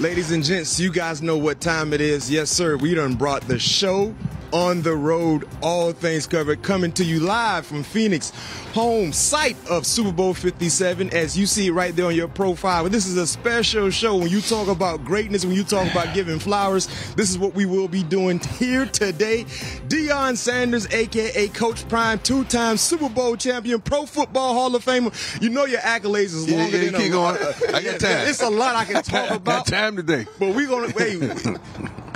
Ladies and gents, you guys know what time it is. Yes, sir. We done brought the show on the road, all things covered, coming to you live from Phoenix, home site of Super Bowl 57, as you see right there on your profile. This is a special show. When you talk about greatness, when you talk about giving flowers, this is what we will be doing here today. Deion Sanders, aka Coach Prime, two-time Super Bowl champion, Pro Football Hall of Famer. You know your accolades is Yeah, longer yeah, than keep a, going. I got time. It's a lot I can talk about. Got time today. But we're gonna wait.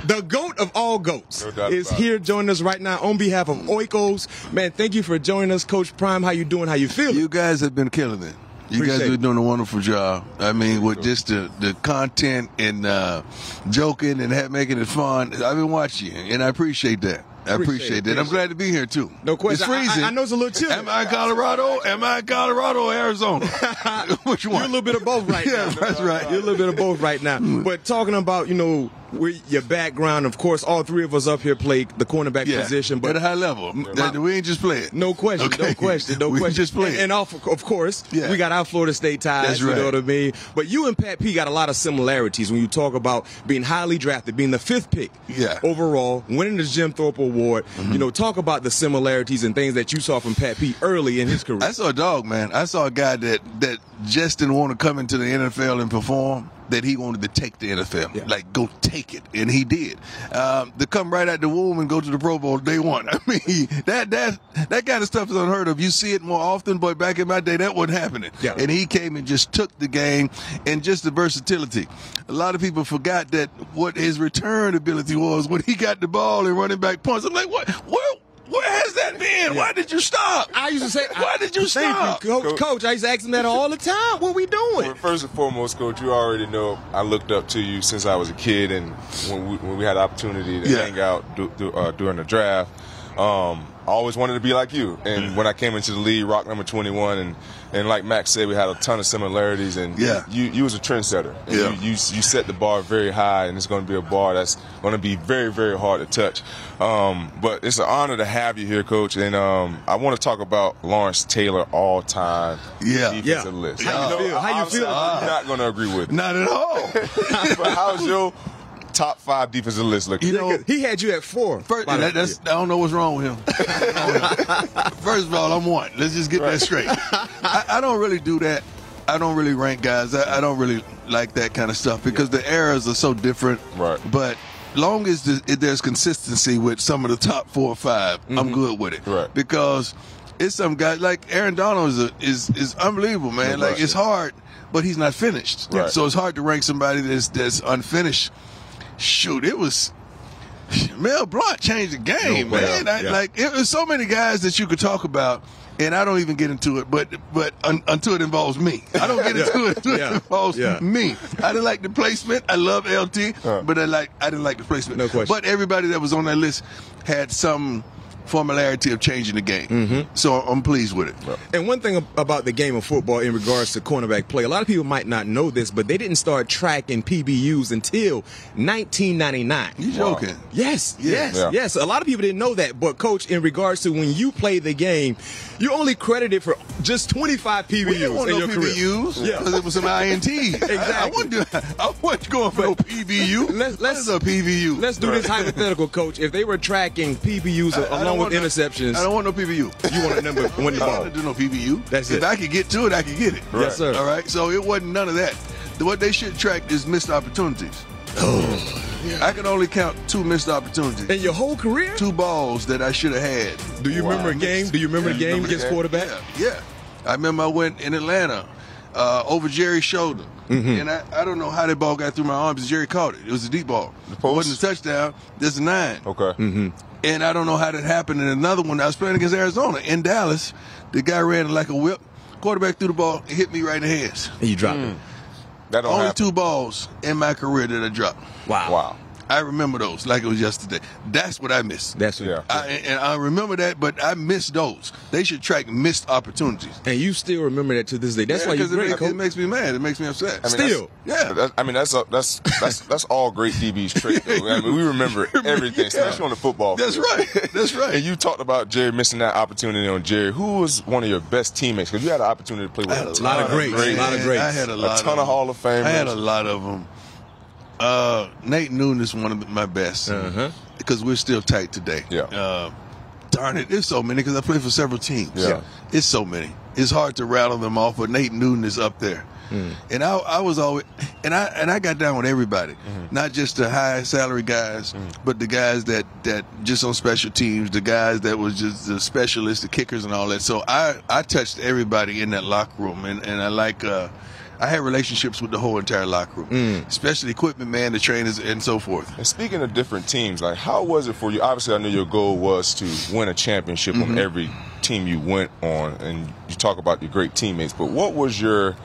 The goat of all goats No is here joining us right now on behalf of Oikos. Man, thank you for joining us, Coach Prime. How you doing? How you feeling? You guys have been killing it. You Appreciate guys are doing a wonderful job. I mean, with just the, the content and uh, joking and ha- making it fun. I've been watching you, and I appreciate that. I Appreciate appreciate, it, that. I'm glad to be here too. No question. It's I- I- freezing. I know it's a little chilly. Am I in Colorado? Am I in Colorado or Arizona? Which one? You're a little bit of both right yeah, now. that's right. You're a little bit of both right now. But talking about, you know, where your background, of course, all three of us up here play the cornerback yeah, position. But at a high level. That- we ain't just playing. no question, no question, no we question. just playing. And, and off, of course, Yeah. we got our Florida State ties. That's You know what I mean? But you and Pat P got a lot of similarities when you talk about being highly drafted, being the fifth pick Yeah. Mm-hmm. overall, winning the Jim Thorpe Award. You know, talk about the similarities and things that you saw from Pat P early in his career. I saw a dog, man. I saw a guy that that just didn't want to come into the NFL and perform. That he wanted to take the NFL, Yeah. like go take it, and he did. Um, to come right out the womb and go to the Pro Bowl day one. I mean, that that that kind of stuff is unheard of. You see it more often, but back in my day, that wasn't happening. Yeah. And he came and just took the game, and just the versatility. A lot of people forgot that what his return ability was when he got the ball and running back punts. I'm like, what? Where? Where has that been? Why did you stop? I used to say, Why did you stop? you, Coach, Coach. I used to ask him that all the time. What we doing? Well, first and foremost, coach, you already know I looked up to you since I was a kid, and when we, when we had the opportunity to Yeah. hang out du- du- uh, during the draft, um, I always wanted to be like you. And when I came into the league, rock number 21, and and like Max said, we had a ton of similarities. And Yeah. you you was a trendsetter. And Yeah. You, you you set the bar very high, and it's going to be a bar that's going to be very very hard to touch. Um, but it's an honor to have you here, coach. And um, I want to talk about Lawrence Taylor all time Yeah. defensive Yeah. list. How you know, feel? How you obviously, feel? I'm not going to agree with. it. Not at all. but how's your top five defensive list looking? You know, he had you at four. First, that, that's, I don't know what's wrong with him. First of all, I'm one. Let's just get that straight. I, I don't really do that. I don't really rank guys. I, I don't really like that kind of stuff because the eras are so different. Right. But long as the, if there's consistency with some of the top four or 5 i I'm good with it. Mm-hmm. Right. Because it's some guys like Aaron Donald is a, is is unbelievable, man. No like it's hard, but he's not finished. Right. So it's hard to rank somebody that's that's unfinished. Shoot, it was. Mel Blount changed the game, No man. doubt, I, yeah. Like it was so many guys that you could talk about, and I don't even get into it. But but un, until it involves me, I don't get into it until Yeah. it involves Yeah. me. I didn't like the placement. I love LT, Huh. but I like I didn't like the placement. No question. But everybody that was on that list had some formularity of changing the game. Mm-hmm. So I'm pleased with it. And one thing about the game of football in regards to cornerback play, a lot of people might not know this, but they didn't start tracking PBUs until 1999. You joking? Yes, Yeah. yes, Yeah. yes. A lot of people didn't know that, but coach, in regards to when you play the game, you only credited for just 25 PBUs We didn't want in no your career. PBUs Yeah. because it was some INTs. Exactly. I, I wasn't, doing, I wasn't going for no PBU. Let's- let's- what is a PBU? Let's do this hypothetical, coach. If they were tracking PBUs I- I don't with want no- interceptions, I don't want no PBU. you want a number win the I ball. don't want to do no PBU. That's if it. I could get to it, I could get it. Yes, sir. All right. So it wasn't none of that. What they should track is missed opportunities. Oh, I can only count two missed opportunities. In your whole career? Two balls that I should have had. Do you Wow. remember a game? Do you remember Yeah, the game remember against that? quarterback? Yeah, yeah. I remember I went in Atlanta uh, over Jerry's shoulder. Mm-hmm. And I, I don't know how that ball got through my arms. Jerry caught it. It was a deep ball. It post? wasn't a touchdown. There's a nine. Okay. Mm-hmm. And I don't know how that happened. And another one, I was playing against Arizona in Dallas. The guy ran like a whip. Quarterback threw the ball, it hit me right in the hands. And you dropped it. That don't Only happen. two balls in my career that I dropped. Wow. Wow. I remember those like it was yesterday. That's what I missed. That's what. Yeah. I, and I remember that, but I missed those. They should track missed opportunities. And you still remember that to this day. That's Yeah, why you're 'cause it, great, make- coach. it makes me mad. It makes me upset. I mean, Still. Yeah. that- I mean, that's a, that's that's that's all great DB's trait. Though. I mean, we remember everything, especially on the football. That's field. right. That's right. And you talked about Jerry missing that opportunity on Jerry. Who was one of your best teammates? Because you had an opportunity to play with a a lot ton of greats, great- a lot of greats. I had a lot ton of them. Hall of Famers. I had a lot of them. Uh, Nate Newton is one of my best Uh-huh. because we're still tight today. Yeah. Uh, darn it, there's so many because I played for several teams. Yeah. It's so many. It's hard to rattle them off, but Nate Newton is up there. Hmm. And I, I was always, and I and I got down with everybody, Mm-hmm. not just the high salary guys, Mm. but the guys that that just on special teams, the guys that was just the specialists, the kickers, and all that. So I I touched everybody in that locker room, and and I like. uh I had relationships with the whole entire locker room, Mm. especially equipment man, the trainers, and so forth. And speaking of different teams, like how was it for you? Obviously, I know your goal was to win a championship Mm-hmm. on every team you went on, and you talk about your great teammates. But what was your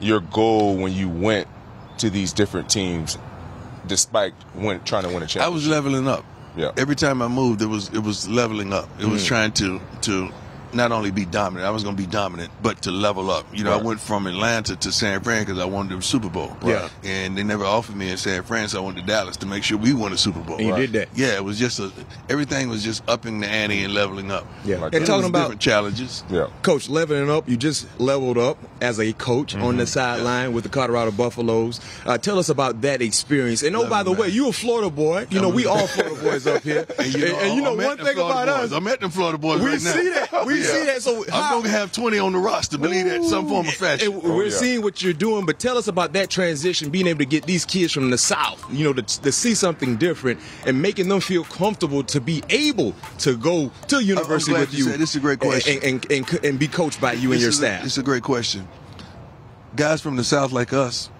your goal when you went to these different teams, despite when, trying to win a championship? I was leveling up. Yeah. Every time I moved, it was it was leveling up. It was trying to to not only be dominant. I was going to be dominant, but to level up. You know, I went from Atlanta to San Fran because I wanted the Super Bowl. Yeah. And they never offered me in San Fran, so I went to Dallas to make sure we won the Super Bowl. And you did that. Yeah, it was just a everything was just upping the ante and leveling up. Yeah. Like and that. talking about different challenges. yeah. Coach, leveling up, you just leveled up as a coach on Mm-hmm. the sideline with the Colorado Buffaloes. Uh, tell us about that experience. And oh, by the Leveling way, you a Florida boy. You know, we all Florida boys up here. And you know, and you know one thing Florida about boys. us, I'm at the Florida boys we right now. see that. We Yeah. See that. So I'm going to have 20 on the roster. Believe that in some form of fashion. And we're yeah. seeing what you're doing, but tell us about that transition, being able to get these kids from the South, you know, to, to see something different and making them feel comfortable to be able to go to university glad with you you. said- this is a great question. And, and, and, and be coached by you and your is a- staff. it's a great question. Guys from the South like us,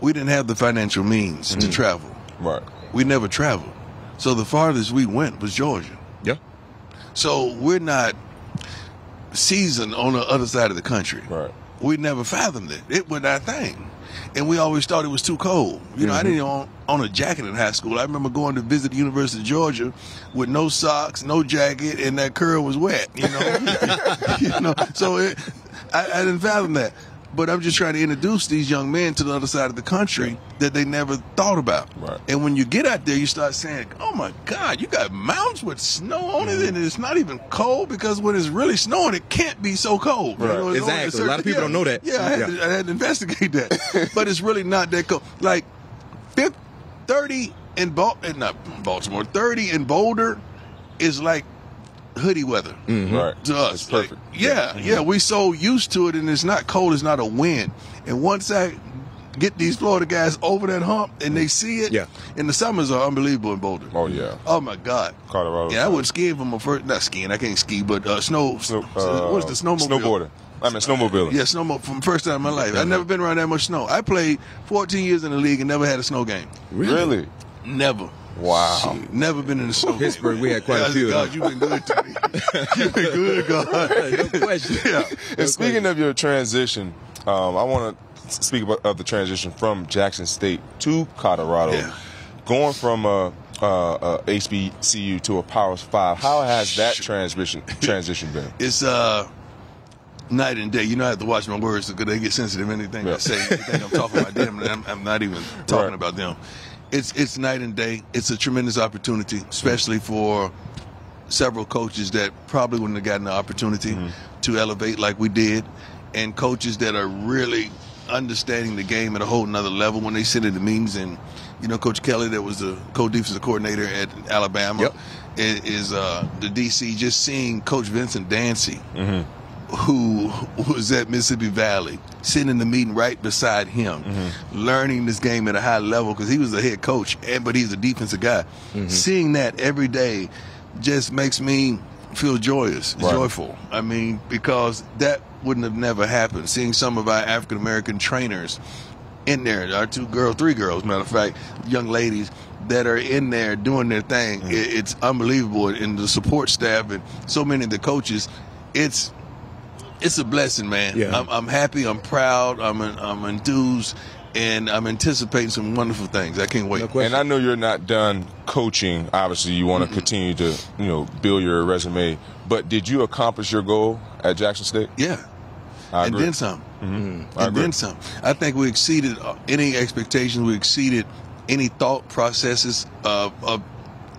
we didn't have the financial means Mm. to travel. Right. We never traveled. So the farthest we went was Georgia. yeah. So we're not seasoned on the other side of the country. Right. We never fathomed it. It was our thing. And we always thought it was too cold. You know, I mm-hmm. didn't own, own a jacket in high school. I remember going to visit the University of Georgia with no socks, no jacket, and that curl was wet. You know, you know. So it, I, I didn't fathom that. But I'm just trying to introduce these young men to the other side of the country that they never thought about. Right. And when you get out there, you start saying, "Oh my God, you got mountains with snow on it, and it's not even cold because when it's really snowing, it can't be so cold." You Right. know, it's only Exactly. A lot of people yeah. don't know that. Yeah, I had, Yeah. To, I had to investigate that, but it's really not that cold. Like, 50, 30 in Bal- not Baltimore, thirty in Boulder is like hoodie weather Right. to us. It's perfect. Like, yeah, yeah, we so used to it, and it's not cold. It's not a wind. And once I get these Florida guys over that hump and they see it, Yeah. And the summers are unbelievable in Boulder. Oh yeah. Oh my God. Colorado. Yeah, I went skiing for my first. Not skiing. I can't ski, but uh, snow. Snow, uh, what's the snowmobile? Snowboarding. I mean snowmobiling. Yeah, snowmobile from the first time in my life. I've never been around that much snow. I played 14 years in the league and never had a snow game. Really? Never. Wow. Shit, never been in the snow. Pittsburgh, we had quite a few of God, you've been good to me. you've been good, God. no question. Yeah. And speaking of your transition, um, I want to speak about of the transition from Jackson State to Colorado, Yeah. going from a, a, a HBCU to a Power Five. How has that transition transition been? It's uh night and day. You know, I have to watch my words because they get sensitive. Anything Yeah. I say, they think I'm talking about them, I'm, I'm not even talking Right. about them. It's it's night and day. It's a tremendous opportunity, especially for several coaches that probably wouldn't have gotten the opportunity to elevate like we did, and coaches that are really understanding the game at a whole nother level when they sit in the meetings. And you know, Coach Kelly, that was the co-defensive coordinator at Alabama, Yep. is uh, the DC. Just seeing Coach Vincent Dancy who was at Mississippi Valley, sitting in the meeting right beside him, Mm-hmm. learning this game at a high level because he was a head coach, and but he's a defensive guy. Mm-hmm. Seeing that every day just makes me feel joyous, Right. joyful. I mean, because that wouldn't have never happened. Seeing some of our African American trainers in there, our two girls, three girls, matter of fact, young ladies that are in there doing their thing. Mm-hmm. It, it's unbelievable, and the support staff and so many of the coaches. It's it's a blessing, man. Yeah. I'm, I'm happy. I'm proud. I'm I'm enthused, and I'm anticipating some wonderful things. I can't wait. No. And I know you're not done coaching. Obviously, you want to continue to, you know, build your resume. But did you accomplish your goal at Jackson State? Yeah. I and agree. then some. Mm-hmm. Mm-hmm. I and agree. then some. I think we exceeded uh, any expectations. We exceeded any thought processes uh, of, of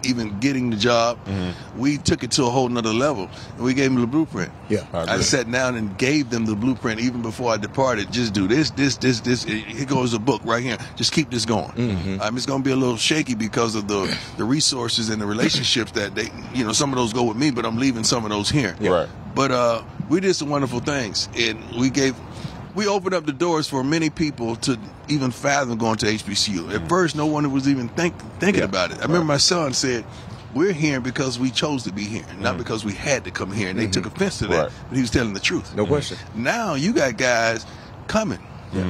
even getting the job. Mm-hmm. We took it to a whole nother level, and we gave them the blueprint. Yeah. I I, sat down and gave them the blueprint even before I departed. Just do this, this, this, this. Here goes a book right here. Just keep this going. Mm-hmm. Um, it's going to be a little shaky because of the the resources and the relationships that they, you know, some of those go with me, but I'm leaving some of those here. Right. But uh, we did some wonderful things, and we gave, we opened up the doors for many people to even fathom going to HBCU. At mm. first, no one was even think, thinking Yeah. about it. I remember my son said, "We're here because we chose to be here, not mm. because we had to come here." And they took mm-hmm. offense to that, Right. but he was telling the truth. No question. Now you got guys coming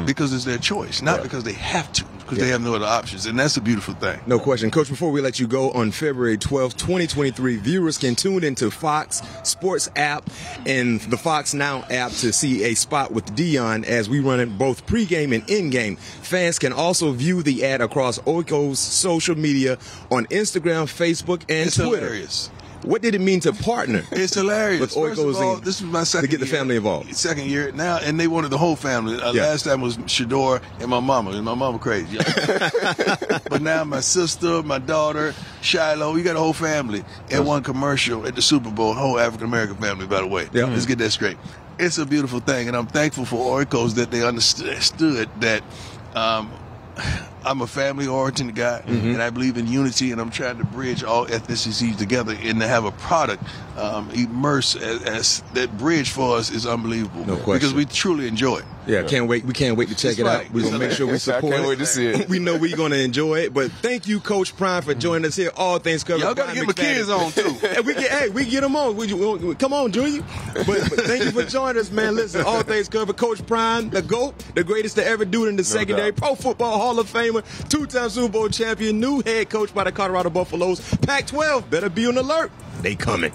because it's their choice, not Right. because they have to, because they have no other options, and that's a beautiful thing. No question. Coach, before we let you go, on February 12th, 2023, viewers can tune into Fox Sports app and the Fox Now app to see a spot with Deion as we run it both pregame and in-game. Fans can also view the ad across Oikos social media on Instagram, Facebook, and It's Twitter. hilarious. What did it mean to partner? It's hilarious. With First of all, this was my second to get the year. family involved. Second year now, and they wanted the whole family. Uh, Yeah. Last time was Shedeur and my mama. And my mama crazy. but now my sister, my daughter, Shiloh, we got a whole family in one commercial at the Super Bowl. Whole African American family, by the way. Yeah. Let's get that straight. It's a beautiful thing, and I'm thankful for Oikos that they understood that. Um, I'm a family oriented guy, Mm-hmm. and I believe in unity, and I'm trying to bridge all ethnicities together and to have a product um, immerse as, as that bridge for us is unbelievable. No question. Because we truly enjoy it. Yeah, can't wait. We can't wait to check it right. out. We're gonna make sure we Yes, I support can't it. wait to see it. we know we're gonna enjoy it. But thank you, Coach Prime, for joining us here. All things covered. Y'all gotta get my kids on, too. hey, we get hey, we get them on. We, we- come on, Junior. But, but thank you for joining us, man. Listen, all things covered. Coach Prime, the GOAT, the greatest to ever do it in the secondary. doubt. Pro Football Hall of Famer, two-time Super Bowl champion, new head coach by the Colorado Buffaloes. Pac-12 better be on alert. They coming.